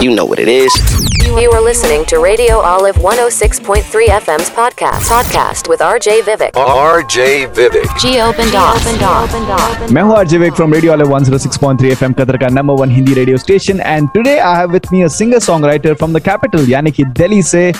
You know what it is. You are listening to Radio Olive 106.3 FM's podcast podcast with RJ Vivek. RJ Vivek. G open dot. RJ Vivek from Radio Olive 106.3 FM Qatar ka, number one Hindi radio station and today I have with me a singer songwriter from the capital यानी Delhi, Delhi से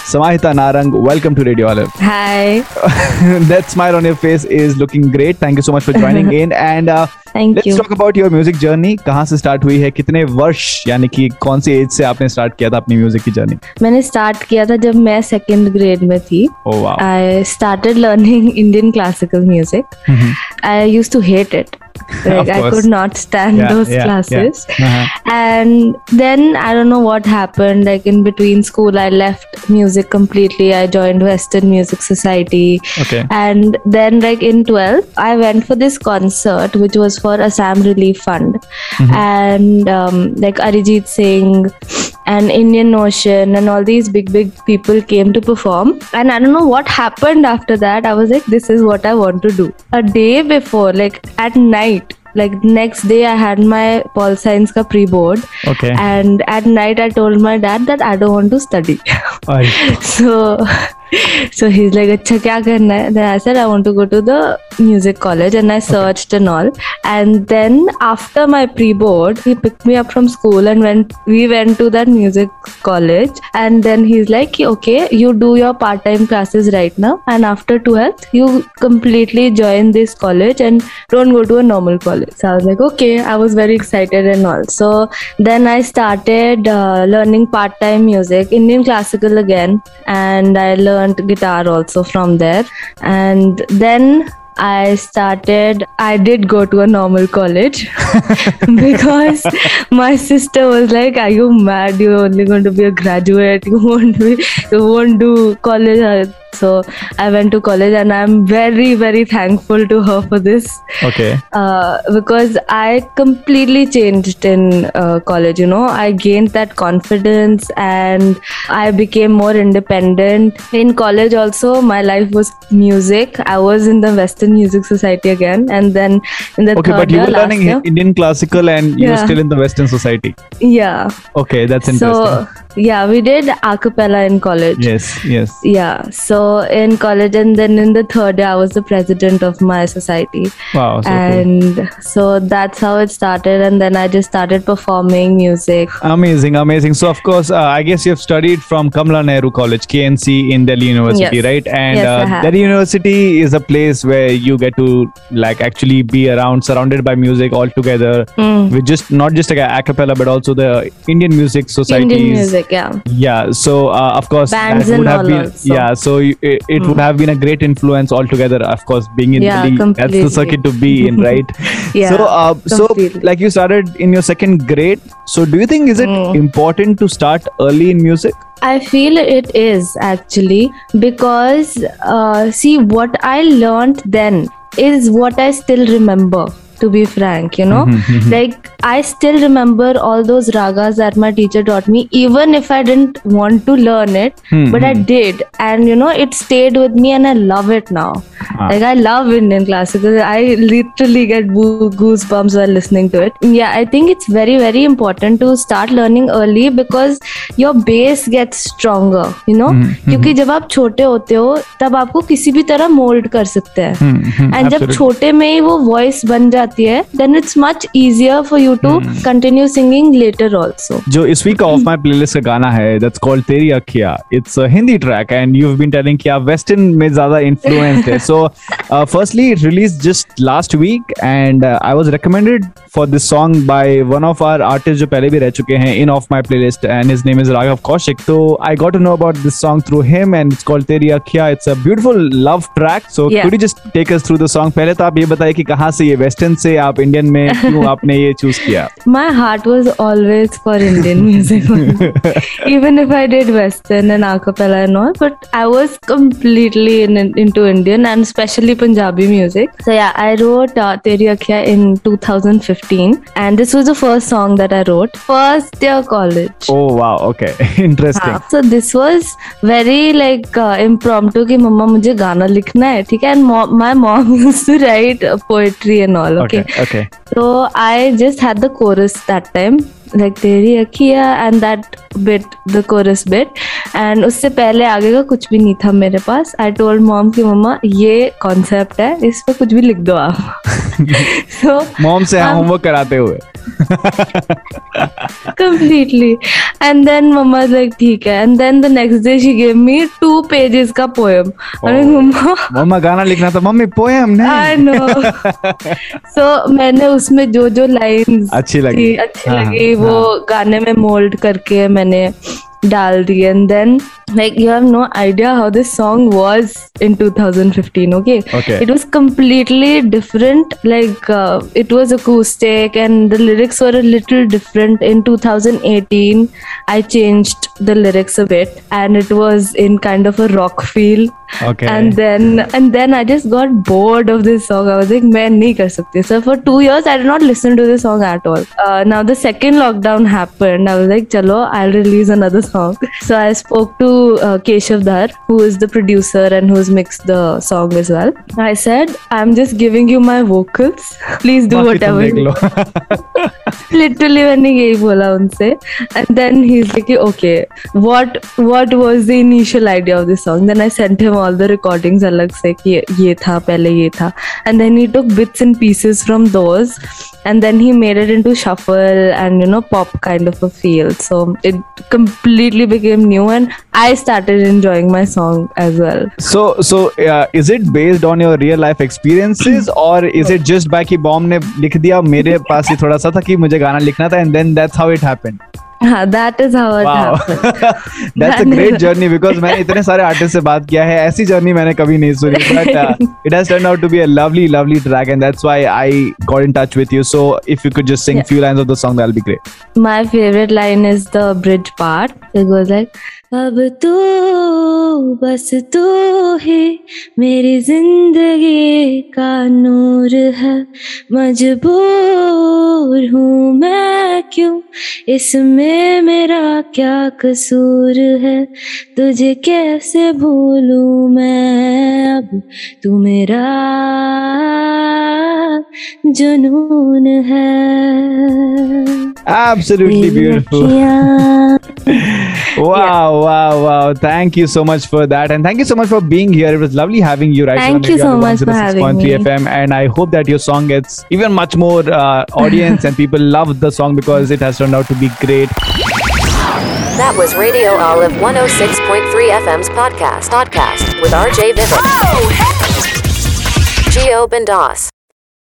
Narang. welcome to Radio Olive. Hi. that smile on your face is looking great. Thank you so much for joining in and uh, Thank you let's talk about your music journey कहाँ से start हुई है? कितने वर्ष यानी कि कौन सी as से आपने स्टार्ट किया था अपनी म्यूज़िक की जर्नी मैंने स्टार्ट किया था जब मैं सेकेंड ग्रेड में थी। I started learning Indian classical music I use to hate it like I could not stand Yeah, those yeah, yeah. classes. Uh-huh. And then I don't know what happened. Like in between school, I left music completely. I joined Western Music Society. Okay. And then, like in 12th, I went for this concert, which was for Assam Relief Fund. And um, like Arijit Singh and Indian Ocean and all these big, big people came to perform. And I don't know what happened after that. I was like, this is what I want to do. A day before, like at night, like next day, I had my Pol Science ka pre-board. Okay. And at night, I told my dad that I don't want to study. So so he's like acha kya karna hai? Then i said i want to go to the music college and i searched and all. And then after my pre-board he picked me up from school and went we went to that music college. And then he's like okay you do your part-time classes right now. And after 12th you completely join this college and don't go to a normal college. So i was like okay. I was very excited and all. So then i started uh, learning part-time music indian classical again. And i learned guitar also from there and then I started, I did go to a normal college because my sister was like, Are you mad? You're only going to be a graduate. You won't be, you won't do college. So I went to college and I'm very, very thankful to her for this Okay. uh, because I completely changed in uh, college. You know, I gained that confidence and I became more independent. In college, also, my life was music. I was in the Western Music Society again, and then in the Okay, third but you year, were learning year, Indian classical and you were still in the Western society. yeah. Okay, that's interesting. So yeah, we did a cappella in college. yes, yes. Yeah, so in college, and then in the third year, I was the president of my society. Wow, so cool. and so that's how it started and then i just started performing music Amazing, amazing. So, of course, uh, I guess you've studied from Kamala Nehru College, KNC, in Delhi University, Yes. right? And Yes, uh. Delhi University is a place where you get to like actually be around, surrounded by music all together, Mm. with just not just like a cappella, but also the Indian music societies. indian music yeah Yeah, so uh, of course Bands that would and have all been also. Yeah, so you, it, it would have been a great influence altogether. Of course, being in Yeah, Delhi, that's the circuit to be in, right? Yeah, So, uh, so like you started in your second grade. So, do you think is it Hmm. important to start early in music? i feel it is actually because uh, see what i learned then is what i still remember to be frank you know like i still remember all those ragas that my teacher taught me even if i didn't want to learn it Hmm, but i did and you know it stayed with me and i love it now Ah. like i love indian classical i literally get goo- goosebumps while listening to it yeah i think it's very very important to start learning early because your base gets stronger you know क्योंकि जब आप छोटे होते हो तब आपको किसी भी तरह मोल्ड कर सकते हैं एंड जब absolutely. छोटे में ही वो वॉइस बन जाती है then it's much easier for you to continue singing later also जो इस वीक ऑफ़ माय प्लेलिस्ट का गाना है that's called Teri Akhiya it's Hindi track and you been telling कि आप वेस्टर्न में ज़्यादा इन्फ्लुएंस्ड है. So firstly release just last week and I was recommended for this song by one of our artist जो पहले भी रह चुके हैं in of my playlist and his name is Raghav Kaushik तो I got to know about this song through him and it's called Teri Akhiya it's a beautiful love track so could you just take us through the song पहले तो आप ये बताइए कि कहाँ से ये वेस्टर्न से आप इंडियन में क्यों आपने ये चूज़ किया My heart was always for Indian music, only. even if I did Western and acapella and all. But I was completely in, into Indian and especially Punjabi music. So yeah, I wrote uh, Teri Akhya in 2015, and this was the first song that I wrote. First year college. Oh wow, okay. Interesting. हाँ, so this was very like uh, impromptu कि मम्मा मुझे गाना लिखना है ठीक है and mom, my mom used to write uh, poetry and all okay, Okay, okay. so I just had the chorus that time like Teri Akhiya and that bit the chorus bit and उससे पहले आगे का कुछ भी नहीं था मेरे पास। I told mom की मम्मा ये कॉन्सेप्ट है इस पर कुछ भी लिख दो आप। सो मॉम से हम- होमवर्क कराते हुए। completely and then mama was like ठीक है and then the next day she gave me two pages का poem Oh. Oh. मम्मा मम्मा गाना लिखना था mummy poem I know. so मैंने उसमें जो जो lines अच्छी लगी। अच्छी हाँ, लगी वो गाने में मोल्ड करके मैंने डाल दी and then like you have no idea how this song was in 2015 okay Okay. it was completely different like uh, it was acoustic and the lyrics were a little different in 2018 i changed the lyrics a bit and it was in kind of a rock feel Okay. And then and then I just got bored of this song. I was like, "Man, nahi kar this." So for two years, I did not listen to this song at all. Uh, now the second lockdown happened. I was like, "Chalo, I'll release another song." So I spoke to uh, Keshav who is the producer and who's mixed the song as well. I said, "I'm just giving you my vocals. Please do whatever." Literally मैंने यही बोला उनसे and then he is like okay what what was the initial idea of this song then I sent him all the recordings अलग से कि ये था पहले ये था and then he took bits and pieces from those and then he made it into shuffle and you know pop kind of a feel so it completely became new and i started enjoying my song as well So, so uh, is it based on your real life experiences or is it just by कि बॉम ने लिख दिया मेरे पास ही थोड़ा सा था कि मुझे गाना लिखना था and then that's how it happened इतने सारे आर्टिस्ट से बात किया है ऐसी जर्नी मैंने कभी नहीं सुनी but it has turn out to be lovely lovely track and that's why I got in touch with you so if you could just sing few lines of the song that will be great my favourite line is the bridge part it goes like अब तो बस तो ही मेरी ज़िंदगी का नूर है। मजबूर हूँ मैं क्यों? इसमें मेरा क्या कसूर है? तुझे कैसे भूलूं मैं अब? तू मेरा जुनून है। Absolutely beautiful. wow, yeah. wow, wow. Thank you so much for that. And thank you so much for being here. It was lovely having you right Thank you so much for having me. FM. And I hope that your song gets even much more uh, audience and people love the song because it has turned out to be great. That was Radio Olive 106.3 FM's podcast, podcast with RJ Vivek. Oh, hey. Geo Bendos.